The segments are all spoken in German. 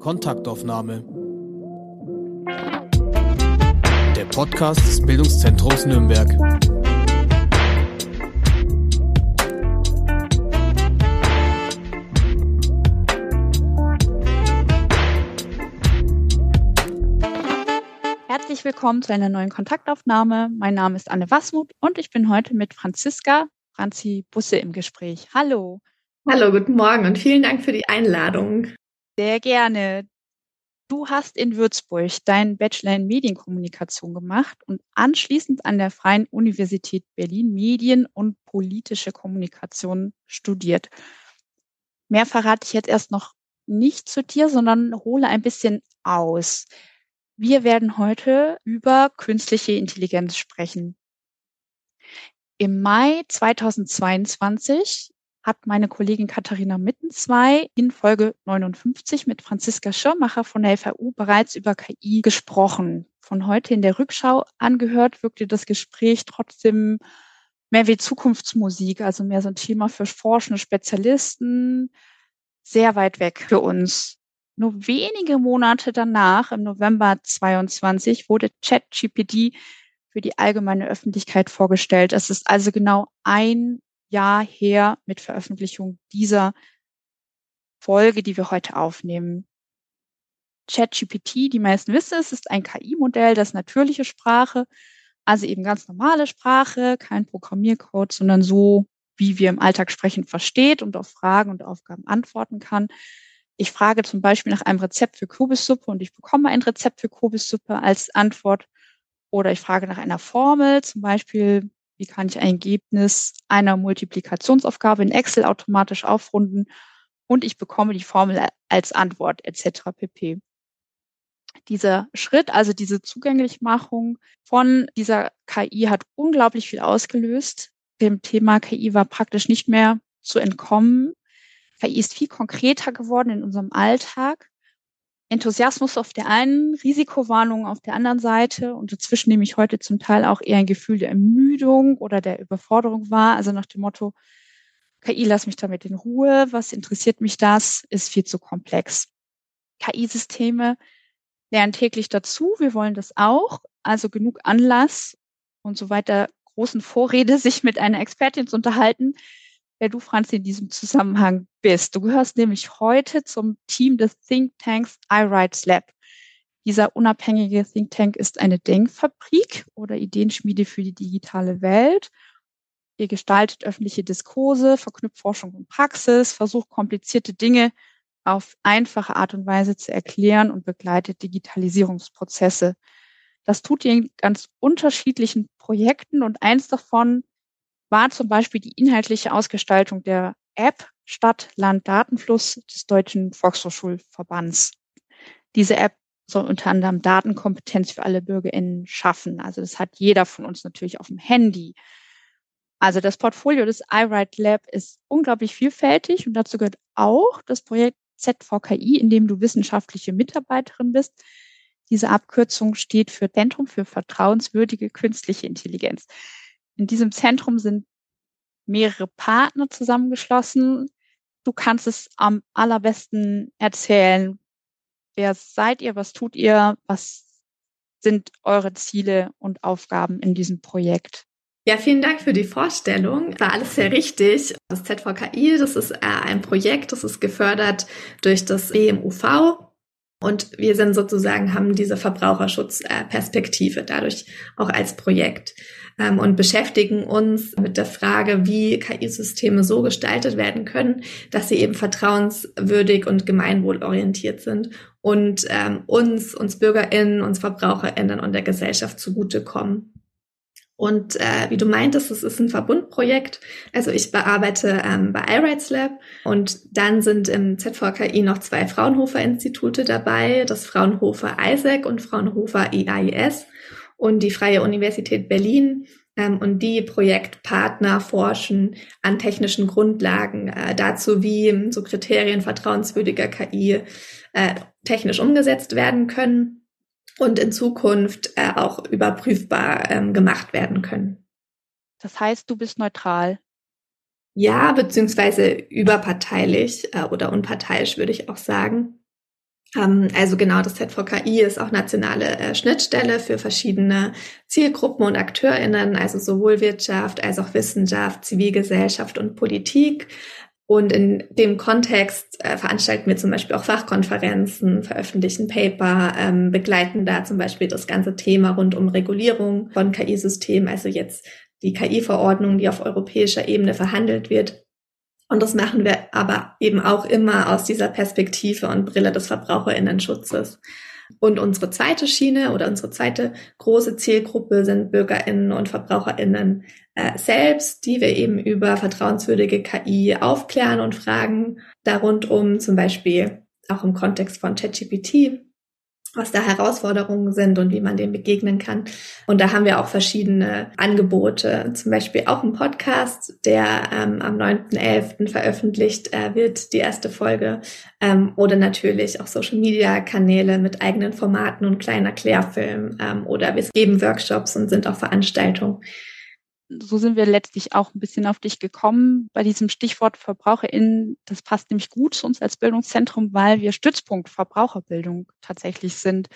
Kontaktaufnahme. Der Podcast des Bildungszentrums Nürnberg. Herzlich willkommen zu einer neuen Kontaktaufnahme. Mein Name ist Anne Wasmuth und ich bin heute mit Franziska Franzi Busse im Gespräch. Hallo. Hallo, guten Morgen und vielen Dank für die Einladung. Sehr gerne. Du hast in Würzburg deinen Bachelor in Medienkommunikation gemacht und anschließend an der Freien Universität Berlin Medien und politische Kommunikation studiert. Mehr verrate ich jetzt erst noch nicht zu dir, sondern hole ein bisschen aus. Wir werden heute über künstliche Intelligenz sprechen. Im Mai 2022 hat meine Kollegin Katharina Mittenzwei in Folge 59 mit Franziska Schirmacher von der FAU bereits über KI gesprochen. Von heute in der Rückschau angehört wirkte das Gespräch trotzdem mehr wie Zukunftsmusik, also mehr so ein Thema für forschende Spezialisten, sehr weit weg für uns. Nur wenige Monate danach, im November 22, wurde ChatGPT für die allgemeine Öffentlichkeit vorgestellt. Es ist also genau ein Jahr her mit Veröffentlichung dieser Folge, die wir heute aufnehmen. ChatGPT, die meisten wissen es, ist ein KI-Modell, das natürliche Sprache, also eben ganz normale Sprache, kein Programmiercode, sondern so, wie wir im Alltag sprechen, versteht und auf Fragen und Aufgaben antworten kann ich frage zum Beispiel nach einem Rezept für Kürbissuppe und ich bekomme ein Rezept für Kürbissuppe als Antwort. Oder ich frage nach einer Formel, zum Beispiel, wie kann ich ein Ergebnis einer Multiplikationsaufgabe in Excel automatisch aufrunden und ich bekomme die Formel als Antwort etc. pp. Dieser Schritt, also diese Zugänglichmachung von dieser KI hat unglaublich viel ausgelöst. Dem Thema KI war praktisch nicht mehr zu entkommen. KI ist viel konkreter geworden in unserem Alltag. Enthusiasmus auf der einen, Risikowarnung auf der anderen Seite und dazwischen nehme ich heute zum Teil auch eher ein Gefühl der Ermüdung oder der Überforderung wahr. Also nach dem Motto, KI, lass mich damit in Ruhe. Was interessiert mich das? Ist viel zu komplex. KI-Systeme lernen täglich dazu. Wir wollen das auch. Also genug Anlass und so weiter großen Vorrede, sich mit einer Expertin zu unterhalten, wer du, Franz, in diesem Zusammenhang bist. Du gehörst nämlich heute zum Team des Thinktanks iWrites Lab. Dieser unabhängige Think Tank ist eine Denkfabrik oder Ideenschmiede für die digitale Welt. Ihr gestaltet öffentliche Diskurse, verknüpft Forschung und Praxis, versucht komplizierte Dinge auf einfache Art und Weise zu erklären und begleitet Digitalisierungsprozesse. Das tut ihr in ganz unterschiedlichen Projekten und eins davon war zum Beispiel die inhaltliche Ausgestaltung der App Stadt, Land, Datenfluss des Deutschen Volkshochschulverbands. Diese App soll unter anderem Datenkompetenz für alle BürgerInnen schaffen. Also das hat jeder von uns natürlich auf dem Handy. Also das Portfolio des iWrite Lab ist unglaublich vielfältig und dazu gehört auch das Projekt ZVKI, in dem du wissenschaftliche Mitarbeiterin bist. Diese Abkürzung steht für Zentrum für vertrauenswürdige künstliche Intelligenz. In diesem Zentrum sind mehrere Partner zusammengeschlossen. Du kannst es am allerbesten erzählen. Wer seid ihr? Was tut ihr? Was sind eure Ziele und Aufgaben in diesem Projekt? Ja, vielen Dank für die Vorstellung. War alles sehr richtig. Das ZVKI, das ist ein Projekt, das ist gefördert durch das BMUV, und wir sind sozusagen, haben diese Verbraucherschutzperspektive dadurch auch als Projekt ähm, und beschäftigen uns mit der Frage, wie KI-Systeme so gestaltet werden können, dass sie eben vertrauenswürdig und gemeinwohlorientiert sind und ähm, uns, uns BürgerInnen, uns VerbraucherInnen und der Gesellschaft zugutekommen. Und äh, wie du meintest, es ist ein Verbundprojekt. Also ich bearbeite ähm, bei iRights Lab und dann sind im ZVKI noch zwei Fraunhofer-Institute dabei, das Fraunhofer ISAC und Fraunhofer IAIS und die Freie Universität Berlin. Ähm, und die Projektpartner forschen an technischen Grundlagen äh, dazu, wie so Kriterien vertrauenswürdiger KI äh, technisch umgesetzt werden können und in Zukunft äh, auch überprüfbar ähm, gemacht werden können. Das heißt, du bist neutral. Ja, beziehungsweise überparteilich äh, oder unparteiisch würde ich auch sagen. Ähm, also genau, das ZVKI ist auch nationale äh, Schnittstelle für verschiedene Zielgruppen und AkteurInnen, also sowohl Wirtschaft als auch Wissenschaft, Zivilgesellschaft und Politik. Und in dem Kontext äh, veranstalten wir zum Beispiel auch Fachkonferenzen, veröffentlichen Paper, ähm, begleiten da zum Beispiel das ganze Thema rund um Regulierung von KI-Systemen, also jetzt die KI-Verordnung, die auf europäischer Ebene verhandelt wird, und das machen wir aber eben auch immer aus dieser Perspektive und Brille des Verbraucherinnenschutzes. Und unsere zweite Schiene oder unsere zweite große Zielgruppe sind Bürgerinnen und Verbraucherinnen äh, selbst, die wir eben über vertrauenswürdige KI aufklären und fragen, da rund um zum Beispiel auch im Kontext von ChatGPT was da Herausforderungen sind und wie man dem begegnen kann. Und da haben wir auch verschiedene Angebote, zum Beispiel auch ein Podcast, der ähm, am 9.11. veröffentlicht äh, wird, die erste Folge, ähm, oder natürlich auch Social-Media-Kanäle mit eigenen Formaten und kleinen Erklärfilmen ähm, oder wir geben Workshops und sind auch Veranstaltungen so sind wir letztlich auch ein bisschen auf dich gekommen bei diesem Stichwort VerbraucherInnen. Das passt nämlich gut zu uns als Bildungszentrum, weil wir Stützpunkt Verbraucherbildung tatsächlich sind.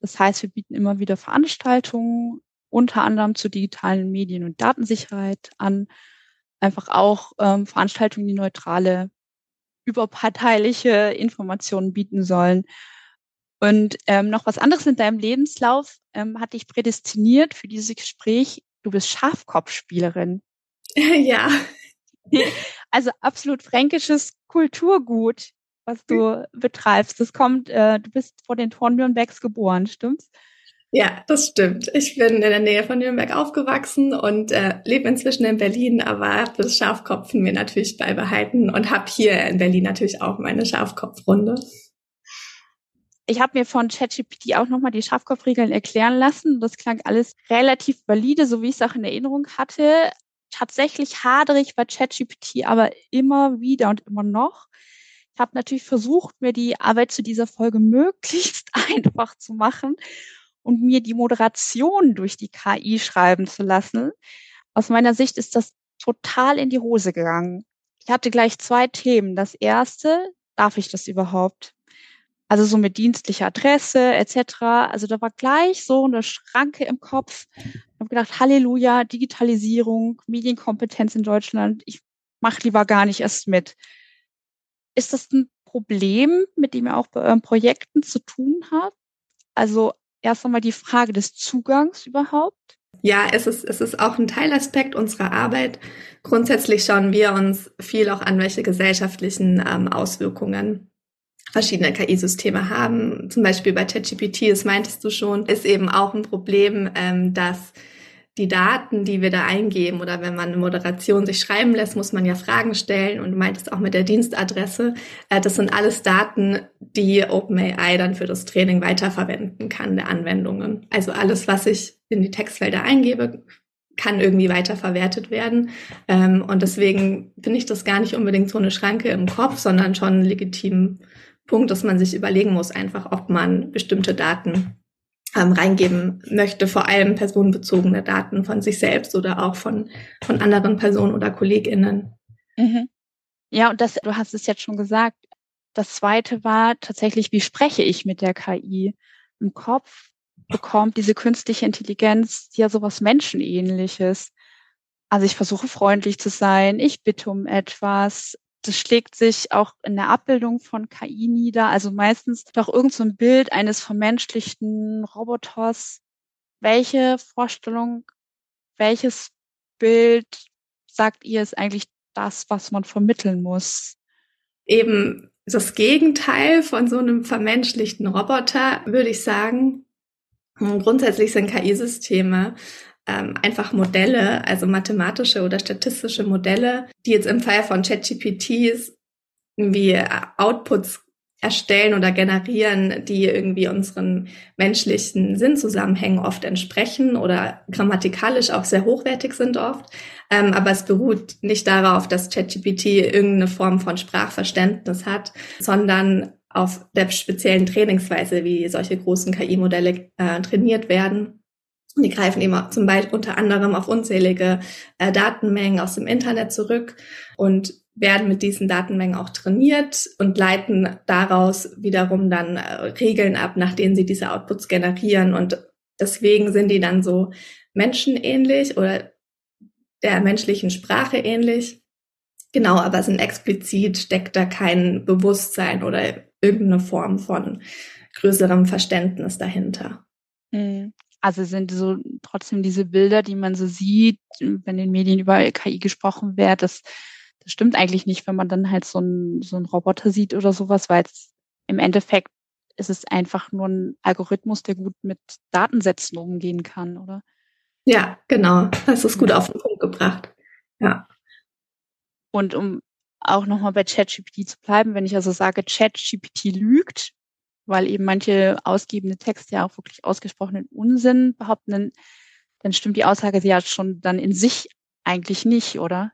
Das heißt, wir bieten immer wieder Veranstaltungen, unter anderem zu digitalen Medien und Datensicherheit an. Einfach auch ähm, Veranstaltungen, die neutrale, überparteiliche Informationen bieten sollen. Und ähm, noch was anderes in deinem Lebenslauf ähm, hat dich prädestiniert für dieses Gespräch du bist Schafkopfspielerin. Ja. Also absolut fränkisches Kulturgut, was du betreibst. Das kommt, äh, du bist vor den Toren Nürnbergs geboren, stimmt's? Ja, das stimmt. Ich bin in der Nähe von Nürnberg aufgewachsen und äh, lebe inzwischen in Berlin, aber das Schafkopfen mir natürlich beibehalten und habe hier in Berlin natürlich auch meine Schafkopfrunde ich habe mir von ChatGPT auch nochmal die Schafkopfregeln erklären lassen. Das klang alles relativ valide, so wie ich es auch in Erinnerung hatte. Tatsächlich haderig bei ChatGPT aber immer wieder und immer noch. Ich habe natürlich versucht, mir die Arbeit zu dieser Folge möglichst einfach zu machen und mir die Moderation durch die KI schreiben zu lassen. Aus meiner Sicht ist das total in die Hose gegangen. Ich hatte gleich zwei Themen. Das erste, darf ich das überhaupt? Also so mit dienstlicher Adresse etc. Also da war gleich so eine Schranke im Kopf. Ich habe gedacht, Halleluja, Digitalisierung, Medienkompetenz in Deutschland. Ich mache lieber gar nicht erst mit. Ist das ein Problem, mit dem ihr auch bei euren Projekten zu tun habt? Also erst einmal die Frage des Zugangs überhaupt. Ja, es ist, es ist auch ein Teilaspekt unserer Arbeit. Grundsätzlich schauen wir uns viel auch an, welche gesellschaftlichen ähm, Auswirkungen verschiedene KI-Systeme haben. Zum Beispiel bei ChatGPT, das meintest du schon, ist eben auch ein Problem, ähm, dass die Daten, die wir da eingeben oder wenn man eine Moderation sich schreiben lässt, muss man ja Fragen stellen und du meintest auch mit der Dienstadresse, äh, das sind alles Daten, die OpenAI dann für das Training weiterverwenden kann der Anwendungen. Also alles, was ich in die Textfelder eingebe, kann irgendwie weiterverwertet werden. Ähm, und deswegen finde ich das gar nicht unbedingt so eine Schranke im Kopf, sondern schon legitim Punkt, dass man sich überlegen muss, einfach, ob man bestimmte Daten ähm, reingeben möchte, vor allem personenbezogene Daten von sich selbst oder auch von, von anderen Personen oder KollegInnen. Mhm. Ja, und das, du hast es jetzt schon gesagt. Das zweite war tatsächlich, wie spreche ich mit der KI? Im Kopf bekommt diese künstliche Intelligenz ja sowas Menschenähnliches. Also ich versuche freundlich zu sein, ich bitte um etwas, das schlägt sich auch in der Abbildung von KI nieder. Also meistens doch irgend so ein Bild eines vermenschlichten Roboters. Welche Vorstellung, welches Bild sagt ihr ist eigentlich das, was man vermitteln muss? Eben das Gegenteil von so einem vermenschlichten Roboter, würde ich sagen. Grundsätzlich sind KI-Systeme ähm, einfach Modelle, also mathematische oder statistische Modelle, die jetzt im Fall von ChatGPTs wie Outputs erstellen oder generieren, die irgendwie unseren menschlichen Sinnzusammenhängen oft entsprechen oder grammatikalisch auch sehr hochwertig sind oft. Ähm, aber es beruht nicht darauf, dass ChatGPT irgendeine Form von Sprachverständnis hat, sondern auf der speziellen Trainingsweise, wie solche großen KI-Modelle äh, trainiert werden Die greifen eben zum Beispiel unter anderem auf unzählige äh, Datenmengen aus dem Internet zurück und werden mit diesen Datenmengen auch trainiert und leiten daraus wiederum dann äh, Regeln ab, nach denen sie diese Outputs generieren. Und deswegen sind die dann so menschenähnlich oder der menschlichen Sprache ähnlich. Genau, aber sind explizit steckt da kein Bewusstsein oder irgendeine Form von größerem Verständnis dahinter. Mhm. Also sind so trotzdem diese Bilder, die man so sieht, wenn in den Medien über KI gesprochen wird, das, das stimmt eigentlich nicht, wenn man dann halt so einen so einen Roboter sieht oder sowas, weil es im Endeffekt ist es einfach nur ein Algorithmus, der gut mit Datensätzen umgehen kann, oder? Ja, genau. Das ist gut auf den Punkt gebracht. Ja. Und um auch nochmal bei ChatGPT zu bleiben, wenn ich also sage, ChatGPT lügt, weil eben manche ausgebende Texte ja auch wirklich ausgesprochenen Unsinn behaupten, dann stimmt die Aussage ja schon dann in sich eigentlich nicht, oder?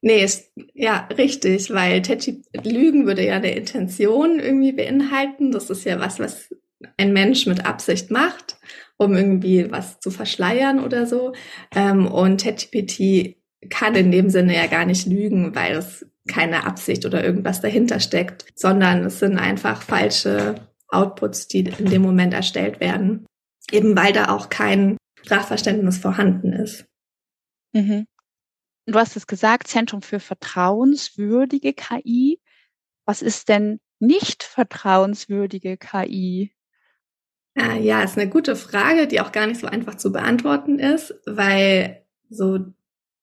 Nee, ist, ja, richtig, weil ChatGPT Lügen würde ja eine Intention irgendwie beinhalten. Das ist ja was, was ein Mensch mit Absicht macht, um irgendwie was zu verschleiern oder so. Ähm, und ChatGPT kann in dem Sinne ja gar nicht lügen, weil es keine Absicht oder irgendwas dahinter steckt, sondern es sind einfach falsche Outputs, die in dem Moment erstellt werden, eben weil da auch kein Sprachverständnis vorhanden ist. Mhm. Du hast es gesagt, Zentrum für vertrauenswürdige KI. Was ist denn nicht vertrauenswürdige KI? Äh, ja, ist eine gute Frage, die auch gar nicht so einfach zu beantworten ist, weil so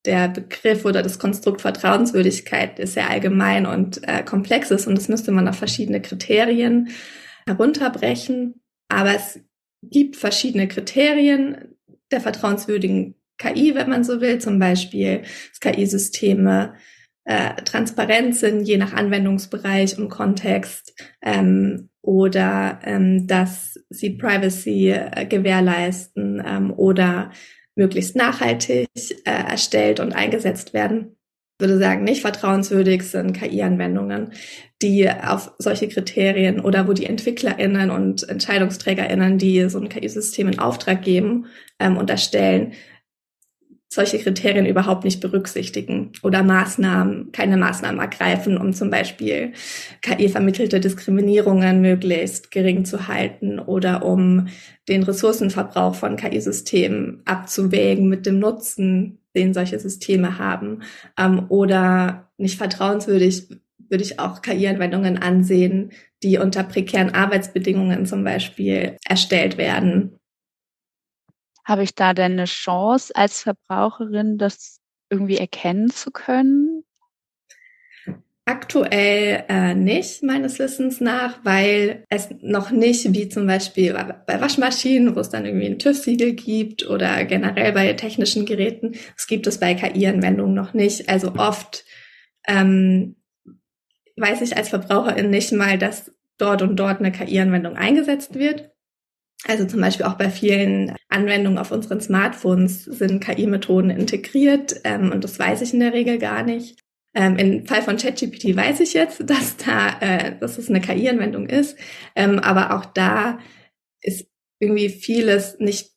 der Begriff oder das Konstrukt Vertrauenswürdigkeit ist sehr allgemein und äh, komplex ist und das müsste man auf verschiedene Kriterien herunterbrechen. Aber es gibt verschiedene Kriterien der vertrauenswürdigen KI, wenn man so will, zum Beispiel, dass KI-Systeme äh, transparent sind, je nach Anwendungsbereich und Kontext, ähm, oder ähm, dass sie Privacy äh, gewährleisten ähm, oder möglichst nachhaltig äh, erstellt und eingesetzt werden. Ich würde sagen, nicht vertrauenswürdig sind KI-Anwendungen, die auf solche Kriterien oder wo die EntwicklerInnen und EntscheidungsträgerInnen, die so ein KI-System in Auftrag geben ähm, und erstellen, solche Kriterien überhaupt nicht berücksichtigen oder Maßnahmen, keine Maßnahmen ergreifen, um zum Beispiel KI-vermittelte Diskriminierungen möglichst gering zu halten oder um den Ressourcenverbrauch von KI-Systemen abzuwägen mit dem Nutzen, den solche Systeme haben. Ähm, oder nicht vertrauenswürdig würde ich auch KI-Anwendungen ansehen, die unter prekären Arbeitsbedingungen zum Beispiel erstellt werden habe ich da denn eine Chance als Verbraucherin, das irgendwie erkennen zu können? Aktuell äh, nicht, meines Wissens nach, weil es noch nicht, wie zum Beispiel bei Waschmaschinen, wo es dann irgendwie ein TÜV-Siegel gibt oder generell bei technischen Geräten, es gibt es bei KI-Anwendungen noch nicht. Also oft ähm, weiß ich als Verbraucherin nicht mal, dass dort und dort eine KI-Anwendung eingesetzt wird. Also zum Beispiel auch bei vielen Anwendungen auf unseren Smartphones sind KI-Methoden integriert ähm, und das weiß ich in der Regel gar nicht. Ähm, Im Fall von ChatGPT weiß ich jetzt, dass da, äh, dass es eine KI-Anwendung ist, ähm, aber auch da ist irgendwie vieles nicht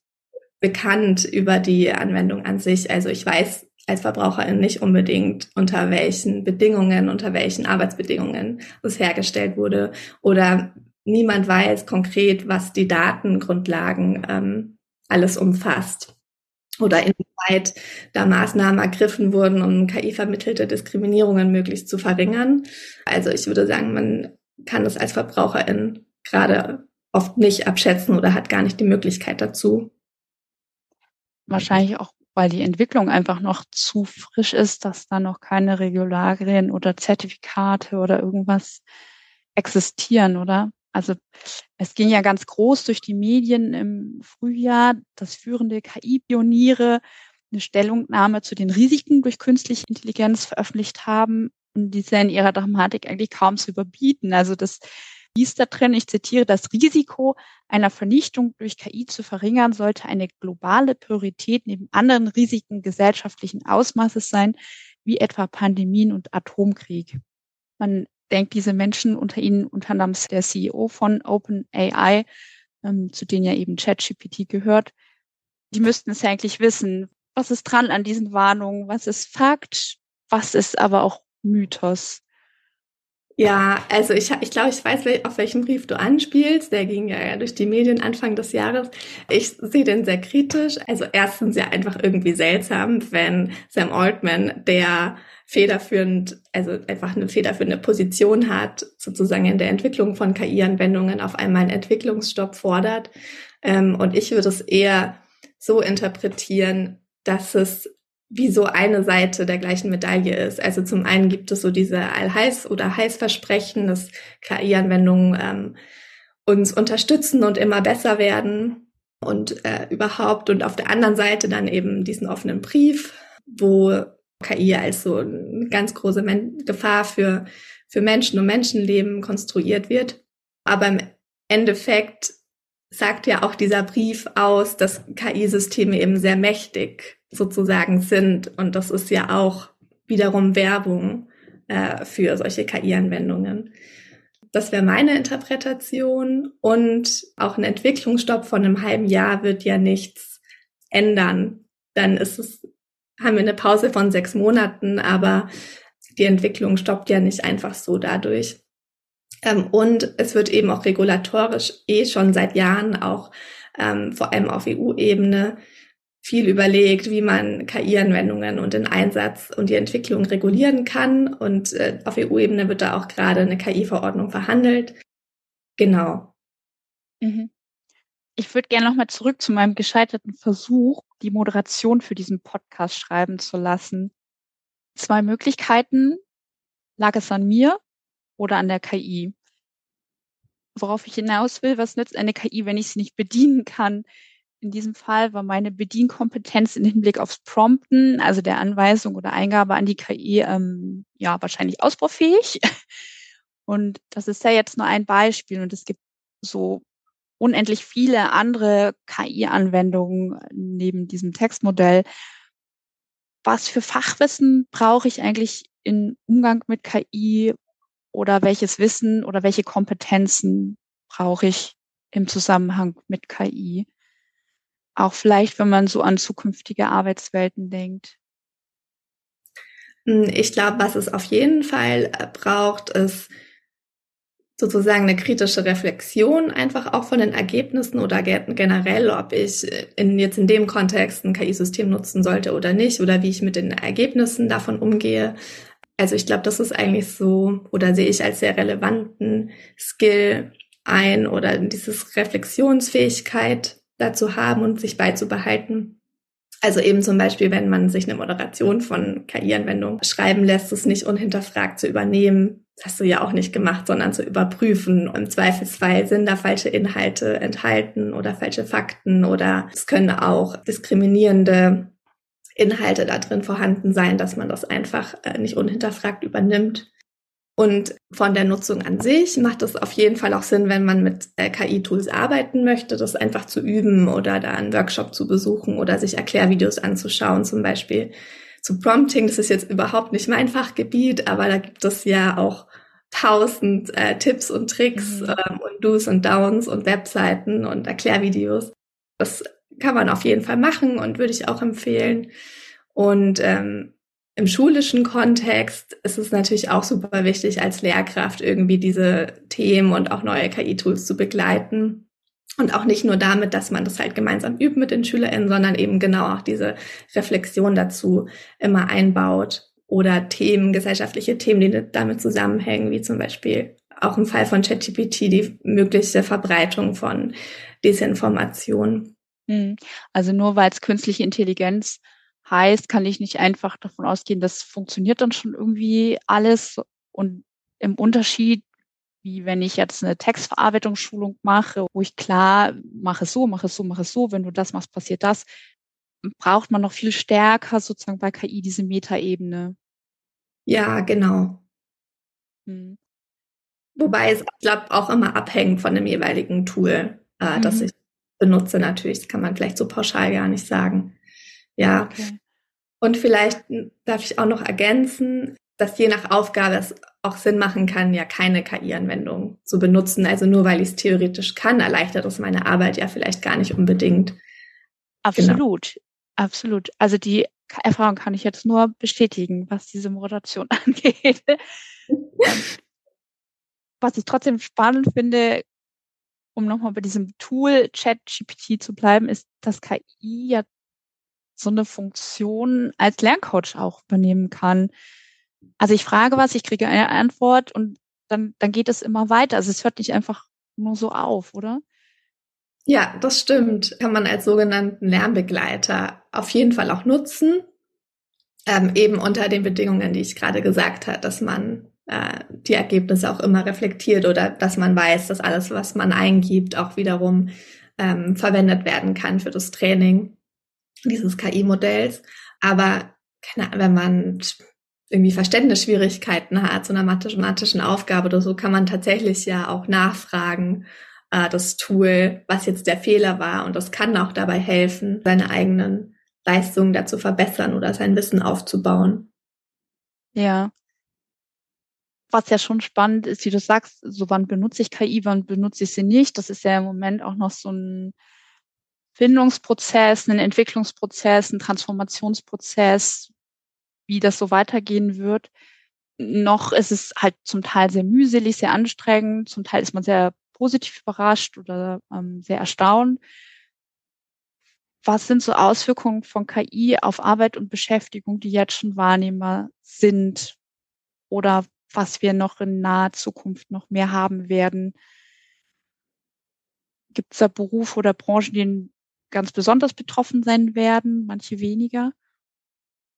bekannt über die Anwendung an sich. Also ich weiß als Verbraucherin nicht unbedingt, unter welchen Bedingungen, unter welchen Arbeitsbedingungen es hergestellt wurde oder niemand weiß konkret, was die Datengrundlagen ähm, alles umfasst oder inwieweit da Maßnahmen ergriffen wurden, um KI-vermittelte Diskriminierungen möglichst zu verringern. Also ich würde sagen, man kann es als Verbraucherin gerade oft nicht abschätzen oder hat gar nicht die Möglichkeit dazu. Wahrscheinlich auch, weil die Entwicklung einfach noch zu frisch ist, dass da noch keine Regularien oder Zertifikate oder irgendwas existieren, oder? Also es ging ja ganz groß durch die Medien im Frühjahr, dass führende KI-Pioniere eine Stellungnahme zu den Risiken durch künstliche Intelligenz veröffentlicht haben und diese in ihrer Dramatik eigentlich kaum zu überbieten. Also das hieß da drin, ich zitiere, das Risiko einer Vernichtung durch KI zu verringern sollte eine globale Priorität neben anderen Risiken gesellschaftlichen Ausmaßes sein, wie etwa Pandemien und Atomkrieg. Man denkt, diese Menschen, unter ihnen unter anderem der CEO von OpenAI, ähm, zu denen ja eben ChatGPT gehört, die müssten es ja eigentlich wissen. Was ist dran an diesen Warnungen? Was ist Fakt? Was ist aber auch Mythos? Ja, also ich, ich glaube, ich weiß, auf welchen Brief du anspielst. Der ging ja durch die Medien Anfang des Jahres. Ich sehe den sehr kritisch. Also erstens ja einfach irgendwie seltsam, wenn Sam Altman, der federführend, also einfach eine federführende Position hat, sozusagen in der Entwicklung von KI-Anwendungen auf einmal einen Entwicklungsstopp fordert. Ähm, und ich würde es eher so interpretieren, dass es wie so eine Seite der gleichen Medaille ist. Also zum einen gibt es so diese Allheiß- oder Heißversprechen, dass KI-Anwendungen ähm, uns unterstützen und immer besser werden und äh, überhaupt. Und auf der anderen Seite dann eben diesen offenen Brief, wo KI als so eine ganz große Men Gefahr für, für Menschen und Menschenleben konstruiert wird. Aber im Endeffekt sagt ja auch dieser Brief aus, dass KI-Systeme eben sehr mächtig sozusagen sind. Und das ist ja auch wiederum Werbung äh, für solche KI-Anwendungen. Das wäre meine Interpretation. Und auch ein Entwicklungsstopp von einem halben Jahr wird ja nichts ändern. Dann ist es, haben wir eine Pause von sechs Monaten, aber die Entwicklung stoppt ja nicht einfach so dadurch. Ähm, und es wird eben auch regulatorisch eh schon seit Jahren auch ähm, vor allem auf EU-Ebene viel überlegt, wie man KI-Anwendungen und den Einsatz und die Entwicklung regulieren kann. Und äh, auf EU-Ebene wird da auch gerade eine KI-Verordnung verhandelt. Genau. Mhm. Ich würde gerne nochmal zurück zu meinem gescheiterten Versuch, die Moderation für diesen Podcast schreiben zu lassen. Zwei Möglichkeiten. Lag es an mir oder an der KI. Worauf ich hinaus will, was nützt eine KI, wenn ich sie nicht bedienen kann? In diesem Fall war meine Bedienkompetenz im Hinblick aufs Prompten, also der Anweisung oder Eingabe an die KI, ähm, ja, wahrscheinlich ausbaufähig. Und das ist ja jetzt nur ein Beispiel und es gibt so unendlich viele andere KI-Anwendungen neben diesem Textmodell. Was für Fachwissen brauche ich eigentlich im Umgang mit KI? Oder welches Wissen oder welche Kompetenzen brauche ich im Zusammenhang mit KI. Auch vielleicht, wenn man so an zukünftige Arbeitswelten denkt. Hm, ich glaube, was es auf jeden Fall äh, braucht, ist sozusagen eine kritische Reflexion einfach auch von den Ergebnissen oder generell, ob ich äh, in, jetzt in dem Kontext ein KI-System nutzen sollte oder nicht oder wie ich mit den Ergebnissen davon umgehe. Also ich glaube, das ist eigentlich so, oder sehe ich als sehr relevanten Skill ein oder dieses Reflexionsfähigkeit dazu haben und sich beizubehalten. Also eben zum Beispiel, wenn man sich eine Moderation von KI-Anwendungen schreiben lässt, es nicht unhinterfragt zu übernehmen. Das hast du ja auch nicht gemacht, sondern zu überprüfen. Im Zweifelsfall sind da falsche Inhalte enthalten oder falsche Fakten oder es können auch diskriminierende Inhalte da drin vorhanden sein, dass man das einfach äh, nicht unhinterfragt übernimmt. Und von der Nutzung an sich macht es auf jeden Fall auch Sinn, wenn man mit äh, KI-Tools arbeiten möchte, das einfach zu üben oder da einen Workshop zu besuchen oder sich Erklärvideos anzuschauen, zum Beispiel zu Prompting. Das ist jetzt überhaupt nicht mein Fachgebiet, aber da gibt es ja auch tausend äh, Tipps und Tricks mhm. ähm, und Do's und Downs und Webseiten und Erklärvideos. Das kann man auf jeden Fall machen und würde ich auch empfehlen. Und ähm, im schulischen Kontext ist es natürlich auch super wichtig, als Lehrkraft irgendwie diese Themen und auch neue KI-Tools zu begleiten. Und auch nicht nur damit, dass man das halt gemeinsam übt mit den SchülerInnen, sondern eben genau auch diese Reflexion dazu immer einbaut oder Themen, gesellschaftliche Themen, die damit zusammenhängen, wie zum Beispiel auch im Fall von ChatGPT die mögliche Verbreitung von Desinformation. Hm. Also nur weil es künstliche Intelligenz heißt, kann ich nicht einfach davon ausgehen, das funktioniert dann schon irgendwie alles. Und im Unterschied, wie wenn ich jetzt eine Textverarbeitungsschulung mache, wo ich klar mache es so, mache es so, mache es so, wenn du das machst, passiert das, braucht man noch viel stärker sozusagen bei KI diese Metaebene. Ja, genau. Hm. Wobei es, glaube, auch immer abhängt von dem jeweiligen Tool, äh, mhm. das ich benutze natürlich. Das kann man vielleicht so pauschal gar nicht sagen. Ja. Okay. Und vielleicht darf ich auch noch ergänzen, dass je nach Aufgabe es auch Sinn machen kann, ja keine KI-Anwendung zu benutzen. Also nur weil ich es theoretisch kann, erleichtert es meine Arbeit ja vielleicht gar nicht unbedingt. Absolut, genau. absolut. Also die Erfahrung kann ich jetzt nur bestätigen, was diese Moderation angeht. Ähm, was ich trotzdem spannend finde, um nochmal bei diesem Tool ChatGPT zu bleiben, ist, dass KI ja so eine Funktion als Lerncoach auch übernehmen kann. Also ich frage was, ich kriege eine Antwort und dann, dann geht es immer weiter. Also es hört nicht einfach nur so auf, oder? Ja, das stimmt. Kann man als sogenannten Lernbegleiter auf jeden Fall auch nutzen. Ähm, eben unter den Bedingungen, die ich gerade gesagt habe, dass man äh, die Ergebnisse auch immer reflektiert oder dass man weiß, dass alles, was man eingibt, auch wiederum ähm, verwendet werden kann für das Training dieses KI-Modells. Aber keine Ahnung, wenn man irgendwie Verständnisschwierigkeiten hat zu einer mathematischen Aufgabe oder so, kann man tatsächlich ja auch nachfragen, äh, das Tool, was jetzt der Fehler war. Und das kann auch dabei helfen, seine eigenen Leistungen dazu verbessern oder sein Wissen aufzubauen. Ja. Was ja schon spannend ist, wie du sagst, so wann benutze ich KI, wann benutze ich sie nicht. Das ist ja im Moment auch noch so ein Findungsprozess, ein Entwicklungsprozess, ein Transformationsprozess, wie das so weitergehen wird. Noch ist es halt zum Teil sehr mühselig, sehr anstrengend, zum Teil ist man sehr positiv überrascht oder ähm, sehr erstaunt. Was sind so Auswirkungen von KI auf Arbeit und Beschäftigung, die jetzt schon wahrnehmbar sind oder was wir noch in naher Zukunft noch mehr haben werden? Gibt es da Berufe oder Branchen, die ganz besonders betroffen sein werden, manche weniger?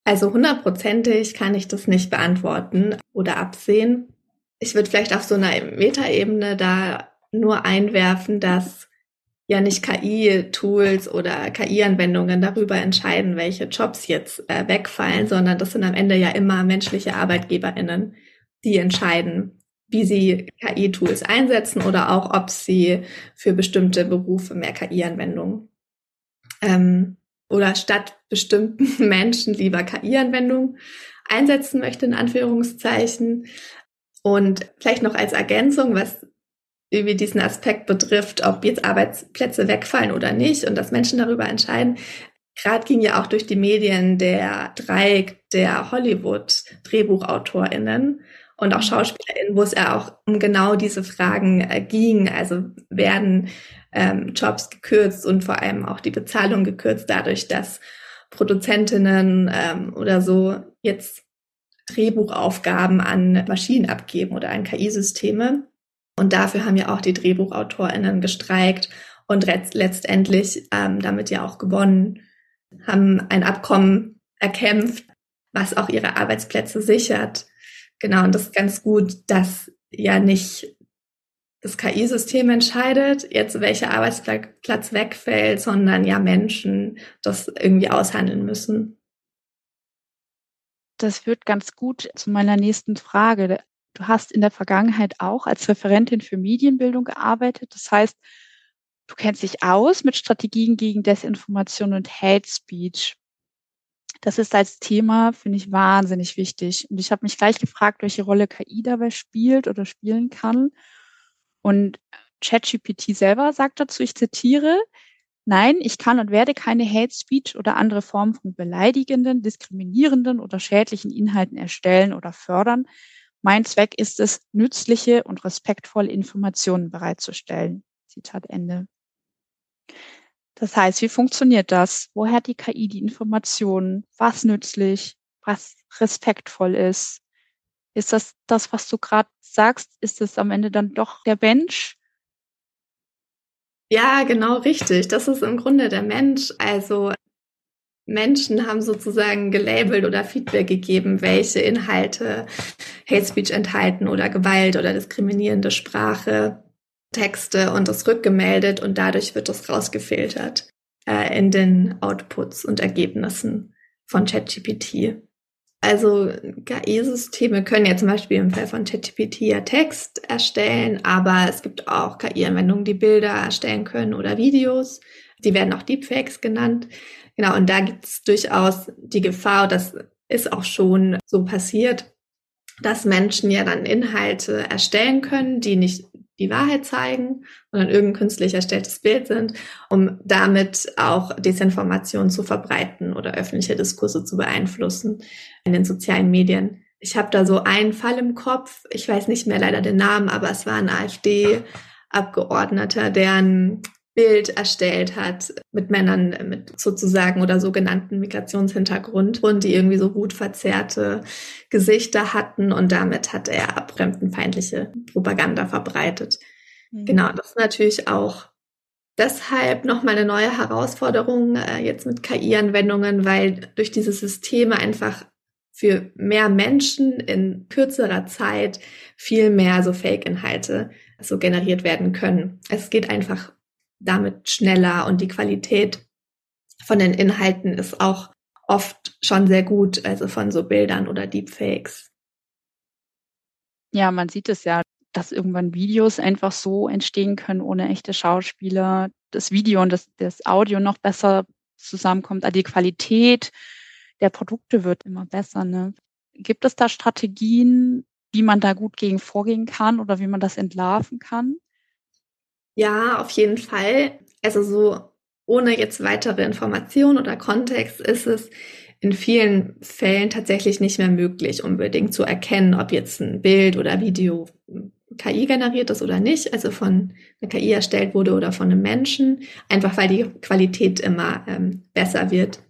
Also hundertprozentig kann ich das nicht beantworten oder absehen. Ich würde vielleicht auf so einer Metaebene da nur einwerfen, dass ja nicht KI-Tools oder KI-Anwendungen darüber entscheiden, welche Jobs jetzt äh, wegfallen, sondern das sind am Ende ja immer menschliche ArbeitgeberInnen, die entscheiden, wie sie KI-Tools einsetzen oder auch, ob sie für bestimmte Berufe mehr KI-Anwendungen ähm, oder statt bestimmten Menschen lieber KI-Anwendungen einsetzen möchte, in Anführungszeichen. Und vielleicht noch als Ergänzung, was irgendwie diesen Aspekt betrifft, ob jetzt Arbeitsplätze wegfallen oder nicht und dass Menschen darüber entscheiden. Gerade ging ja auch durch die Medien der Dreieck der Hollywood-DrehbuchautorInnen und auch SchauspielerInnen, wo es ja auch um genau diese Fragen äh, ging. Also werden ähm, Jobs gekürzt und vor allem auch die Bezahlung gekürzt dadurch, dass Produzentinnen ähm, oder so jetzt Drehbuchaufgaben an Maschinen abgeben oder an KI-Systeme. Und dafür haben ja auch die DrehbuchautorInnen gestreikt und letztendlich ähm, damit ja auch gewonnen, haben ein Abkommen erkämpft, was auch ihre Arbeitsplätze sichert. Genau, und das ist ganz gut, dass ja nicht das KI-System entscheidet, jetzt welcher Arbeitsplatz wegfällt, sondern ja Menschen das irgendwie aushandeln müssen. Das führt ganz gut zu meiner nächsten Frage. Du hast in der Vergangenheit auch als Referentin für Medienbildung gearbeitet. Das heißt, du kennst dich aus mit Strategien gegen Desinformation und Hate Speech. Das ist als Thema, finde ich, wahnsinnig wichtig. Und ich habe mich gleich gefragt, welche Rolle KI dabei spielt oder spielen kann. Und ChatGPT selber sagt dazu, ich zitiere, Nein, ich kann und werde keine Hate Speech oder andere Formen von beleidigenden, diskriminierenden oder schädlichen Inhalten erstellen oder fördern, mein Zweck ist es, nützliche und respektvolle Informationen bereitzustellen. Zitat Ende. Das heißt, wie funktioniert das? Woher hat die KI die Informationen? Was nützlich? Was respektvoll ist? Ist das das, was du gerade sagst? Ist es am Ende dann doch der Mensch? Ja, genau richtig. Das ist im Grunde der Mensch. Also Menschen haben sozusagen gelabelt oder Feedback gegeben, welche Inhalte Hate Speech enthalten oder Gewalt oder diskriminierende Sprache, Texte und das rückgemeldet und dadurch wird das rausgefiltert äh, in den Outputs und Ergebnissen von ChatGPT. Also KI-Systeme können ja zum Beispiel im Fall von ChatGPT ja Text erstellen, aber es gibt auch KI-Anwendungen, die Bilder erstellen können oder Videos. Die werden auch Deepfakes genannt. Genau, und da gibt es durchaus die Gefahr, das ist auch schon so passiert, dass Menschen ja dann Inhalte erstellen können, die nicht die Wahrheit zeigen, sondern irgendein künstlich erstelltes Bild sind, um damit auch Desinformation zu verbreiten oder öffentliche Diskurse zu beeinflussen in den sozialen Medien. Ich habe da so einen Fall im Kopf, ich weiß nicht mehr leider den Namen, aber es war ein AfD-Abgeordneter, der ein Bild erstellt hat mit Männern mit sozusagen oder sogenannten Migrationshintergrund und die irgendwie so wutverzerrte Gesichter hatten und damit hat er fremdenfeindliche Propaganda verbreitet. Mhm. Genau, das ist natürlich auch deshalb nochmal eine neue Herausforderung äh, jetzt mit KI-Anwendungen, weil durch diese Systeme einfach für mehr Menschen in kürzerer Zeit viel mehr so Fake-Inhalte so generiert werden können. Es geht einfach damit schneller und die Qualität von den Inhalten ist auch oft schon sehr gut, also von so Bildern oder Deepfakes. Ja, man sieht es ja, dass irgendwann Videos einfach so entstehen können ohne echte Schauspieler. Das Video und das, das Audio noch besser zusammenkommt. Also die Qualität der Produkte wird immer besser. Ne? Gibt es da Strategien, wie man da gut gegen vorgehen kann oder wie man das entlarven kann? Ja, auf jeden Fall. Also so ohne jetzt weitere Informationen oder Kontext ist es in vielen Fällen tatsächlich nicht mehr möglich, unbedingt zu erkennen, ob jetzt ein Bild oder Video KI generiert ist oder nicht, also von einer KI erstellt wurde oder von einem Menschen, einfach weil die Qualität immer ähm, besser wird.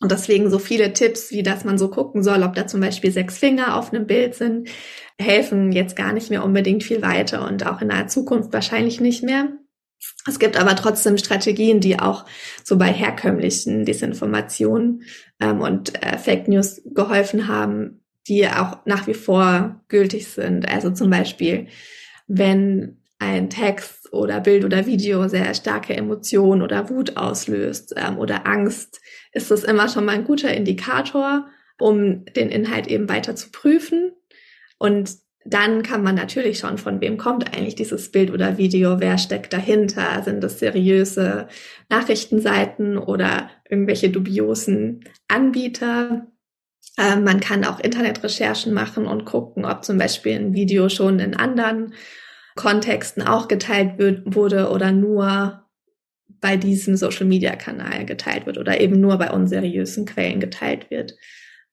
Und deswegen so viele Tipps, wie dass man so gucken soll, ob da zum Beispiel sechs Finger auf einem Bild sind, helfen jetzt gar nicht mehr unbedingt viel weiter und auch in naher Zukunft wahrscheinlich nicht mehr. Es gibt aber trotzdem Strategien, die auch so bei herkömmlichen Desinformationen ähm, und äh, Fake News geholfen haben, die auch nach wie vor gültig sind. Also zum Beispiel, wenn ein Text oder Bild oder Video sehr starke Emotionen oder Wut auslöst ähm, oder Angst, ist das immer schon mal ein guter Indikator, um den Inhalt eben weiter zu prüfen. Und dann kann man natürlich schauen, von wem kommt eigentlich dieses Bild oder Video, wer steckt dahinter, sind das seriöse Nachrichtenseiten oder irgendwelche dubiosen Anbieter. Ähm, man kann auch Internetrecherchen machen und gucken, ob zum Beispiel ein Video schon in anderen Kontexten auch geteilt wird, wurde oder nur bei diesem Social-Media-Kanal geteilt wird oder eben nur bei unseriösen Quellen geteilt wird.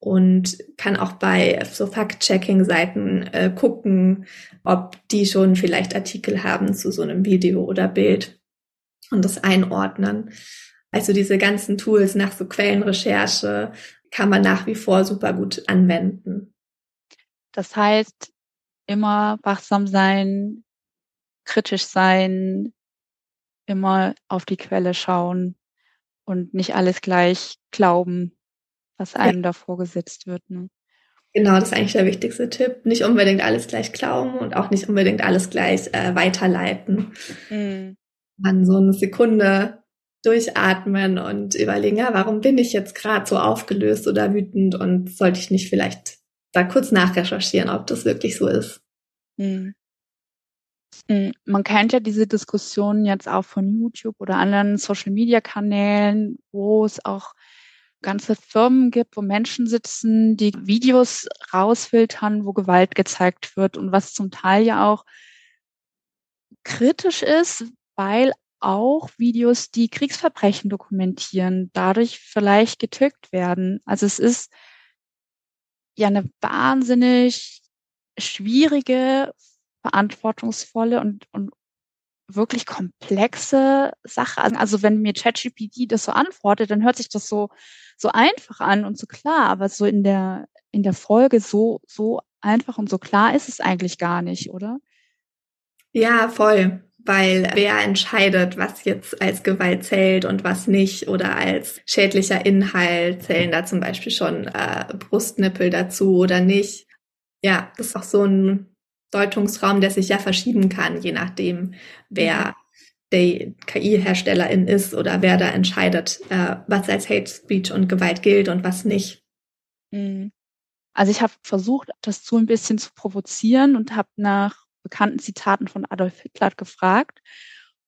Und kann auch bei so Fact-Checking-Seiten äh, gucken, ob die schon vielleicht Artikel haben zu so einem Video oder Bild und das einordnen. Also diese ganzen Tools nach so Quellenrecherche kann man nach wie vor super gut anwenden. Das heißt, immer wachsam sein, kritisch sein, immer auf die Quelle schauen und nicht alles gleich glauben, was einem ja. da vorgesetzt wird. Ne? Genau, das ist eigentlich der wichtigste Tipp. Nicht unbedingt alles gleich glauben und auch nicht unbedingt alles gleich äh, weiterleiten. Mhm. Man so eine Sekunde durchatmen und überlegen, ja, warum bin ich jetzt gerade so aufgelöst oder wütend und sollte ich nicht vielleicht da kurz nachrecherchieren, ob das wirklich so ist. Mhm. Hm, man kennt ja diese Diskussionen jetzt auch von YouTube oder anderen Social-Media-Kanälen, wo es auch ganze Firmen gibt, wo Menschen sitzen, die Videos rausfiltern, wo Gewalt gezeigt wird und was zum Teil ja auch kritisch ist, weil auch Videos, die Kriegsverbrechen dokumentieren, dadurch vielleicht getilgt werden. Also es ist ja eine wahnsinnig schwierige verantwortungsvolle und, und wirklich komplexe Sache. Also wenn mir ChatGPT das so antwortet, dann hört sich das so, so einfach an und so klar, aber so in der, in der Folge so, so einfach und so klar ist es eigentlich gar nicht, oder? Ja, voll. Weil wer entscheidet, was jetzt als Gewalt zählt und was nicht oder als schädlicher Inhalt zählen da zum Beispiel schon äh, Brustnippel dazu oder nicht. Ja, das ist auch so ein Deutungsraum, der sich ja verschieben kann, je nachdem, wer der KI-Herstellerin ist oder wer da entscheidet, äh, was als Hate Speech und Gewalt gilt und was nicht. Mhm. Also ich habe versucht, das so ein bisschen zu provozieren und habe nach bekannten Zitaten von Adolf Hitler gefragt.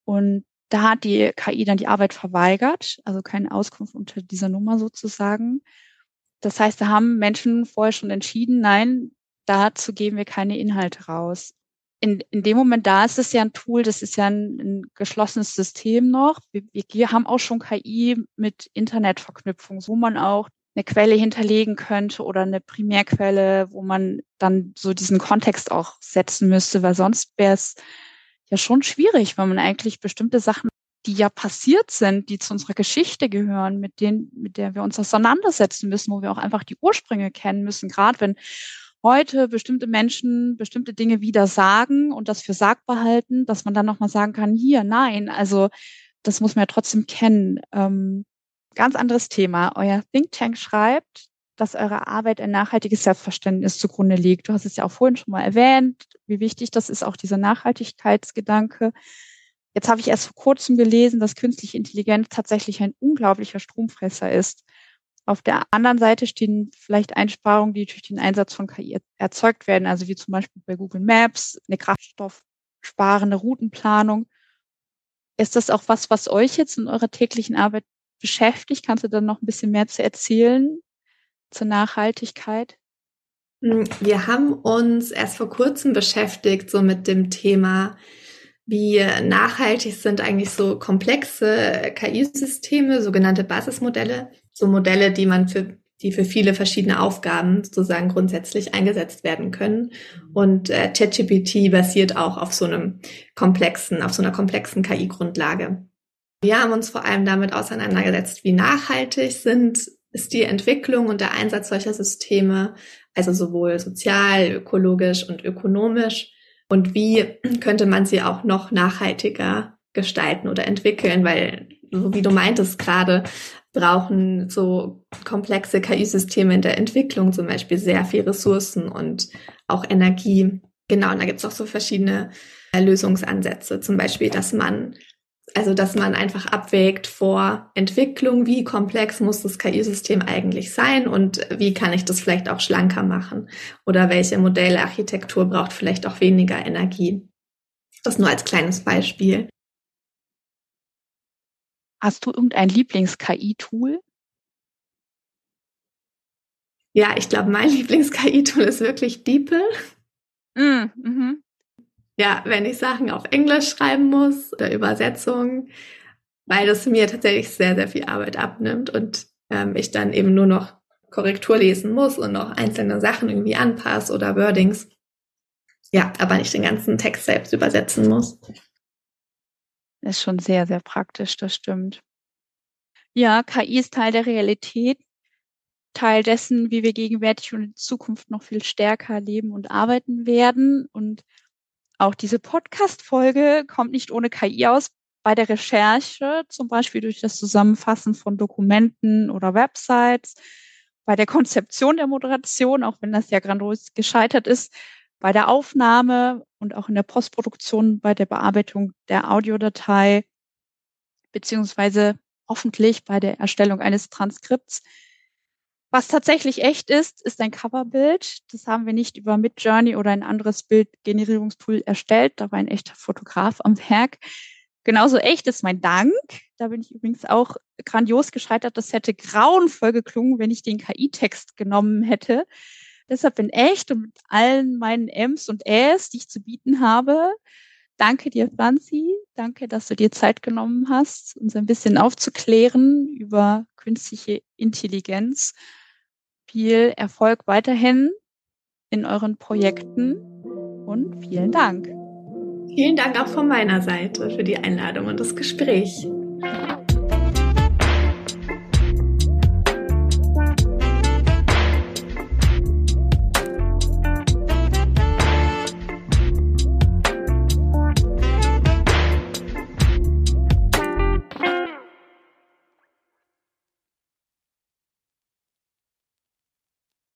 Und da hat die KI dann die Arbeit verweigert, also keine Auskunft unter dieser Nummer sozusagen. Das heißt, da haben Menschen vorher schon entschieden, nein, dazu geben wir keine Inhalte raus. in, in dem Moment da ist es ja ein Tool, das ist ja ein, ein geschlossenes System noch. Wir, wir haben auch schon KI mit Internetverknüpfung, wo man auch eine Quelle hinterlegen könnte oder eine Primärquelle, wo man dann so diesen Kontext auch setzen müsste, weil sonst wäre es ja schon schwierig, weil man eigentlich bestimmte Sachen, die ja passiert sind, die zu unserer Geschichte gehören, mit denen, mit der wir uns auseinandersetzen müssen, wo wir auch einfach die Ursprünge kennen müssen, gerade wenn heute bestimmte Menschen bestimmte Dinge wieder sagen und das für sagbar halten, dass man dann nochmal sagen kann, hier, nein, also das muss man ja trotzdem kennen. Ähm, ganz anderes Thema. Euer Think Tank schreibt, dass eure Arbeit ein nachhaltiges Selbstverständnis zugrunde liegt. Du hast es ja auch vorhin schon mal erwähnt, wie wichtig das ist, auch dieser Nachhaltigkeitsgedanke. Jetzt habe ich erst vor kurzem gelesen, dass künstliche Intelligenz tatsächlich ein unglaublicher Stromfresser ist. Auf der anderen Seite stehen vielleicht Einsparungen, die durch den Einsatz von KI erzeugt werden, also wie zum Beispiel bei Google Maps, eine kraftstoffsparende Routenplanung. Ist das auch was, was euch jetzt in eurer täglichen Arbeit beschäftigt? Kannst du dann noch ein bisschen mehr zu erzählen zur Nachhaltigkeit? Hm, wir haben uns erst vor kurzem beschäftigt, so mit dem Thema, wie nachhaltig sind eigentlich so komplexe KI-Systeme, sogenannte Basismodelle, so Modelle, die man für die für viele verschiedene Aufgaben sozusagen grundsätzlich eingesetzt werden können. Und äh, ChatGPT basiert auch auf so einem komplexen, auf so einer komplexen KI-Grundlage. Wir haben uns vor allem damit auseinandergesetzt, wie nachhaltig sind, ist die Entwicklung und der Einsatz solcher Systeme, also sowohl sozial, ökologisch und ökonomisch. Und wie könnte man sie auch noch nachhaltiger gestalten oder entwickeln, weil, so wie du meintest gerade, brauchen so komplexe KI-Systeme in der Entwicklung zum Beispiel sehr viel Ressourcen und auch Energie. Genau, und da gibt es auch so verschiedene Lösungsansätze. Zum Beispiel, dass man also, dass man einfach abwägt vor Entwicklung, wie komplex muss das KI-System eigentlich sein und wie kann ich das vielleicht auch schlanker machen? Oder welche Modellarchitektur braucht vielleicht auch weniger Energie? Das nur als kleines Beispiel. Hast du irgendein Lieblings-KI-Tool? Ja, ich glaube, mein Lieblings-KI-Tool ist wirklich DeepL. Mm, mhm. Ja, wenn ich Sachen auf Englisch schreiben muss oder Übersetzungen, weil das mir tatsächlich sehr, sehr viel Arbeit abnimmt und ähm, ich dann eben nur noch Korrektur lesen muss und noch einzelne Sachen irgendwie anpasse oder Wordings. Ja, aber nicht den ganzen Text selbst übersetzen muss ist schon sehr, sehr praktisch, das stimmt. Ja, KI ist Teil der Realität, Teil dessen, wie wir gegenwärtig und in Zukunft noch viel stärker leben und arbeiten werden. Und auch diese Podcast-Folge kommt nicht ohne KI aus. Bei der Recherche, zum Beispiel durch das Zusammenfassen von Dokumenten oder Websites, bei der Konzeption der Moderation, auch wenn das ja grandios gescheitert ist, bei der Aufnahme und auch in der Postproduktion bei der Bearbeitung der Audiodatei, beziehungsweise hoffentlich bei der Erstellung eines Transkripts. Was tatsächlich echt ist, ist ein Coverbild. Das haben wir nicht über Midjourney oder ein anderes Bildgenerierungstool erstellt. Da war ein echter Fotograf am Werk. Genauso echt ist mein Dank. Da bin ich übrigens auch grandios gescheitert. Das hätte grauenvoll geklungen, wenn ich den KI-Text genommen hätte. Deshalb bin echt und mit allen meinen M's und Äs, die ich zu bieten habe, danke dir, Franzi. Danke, dass du dir Zeit genommen hast, uns ein bisschen aufzuklären über künstliche Intelligenz. Viel Erfolg weiterhin in euren Projekten und vielen Dank. Vielen Dank auch von meiner Seite für die Einladung und das Gespräch.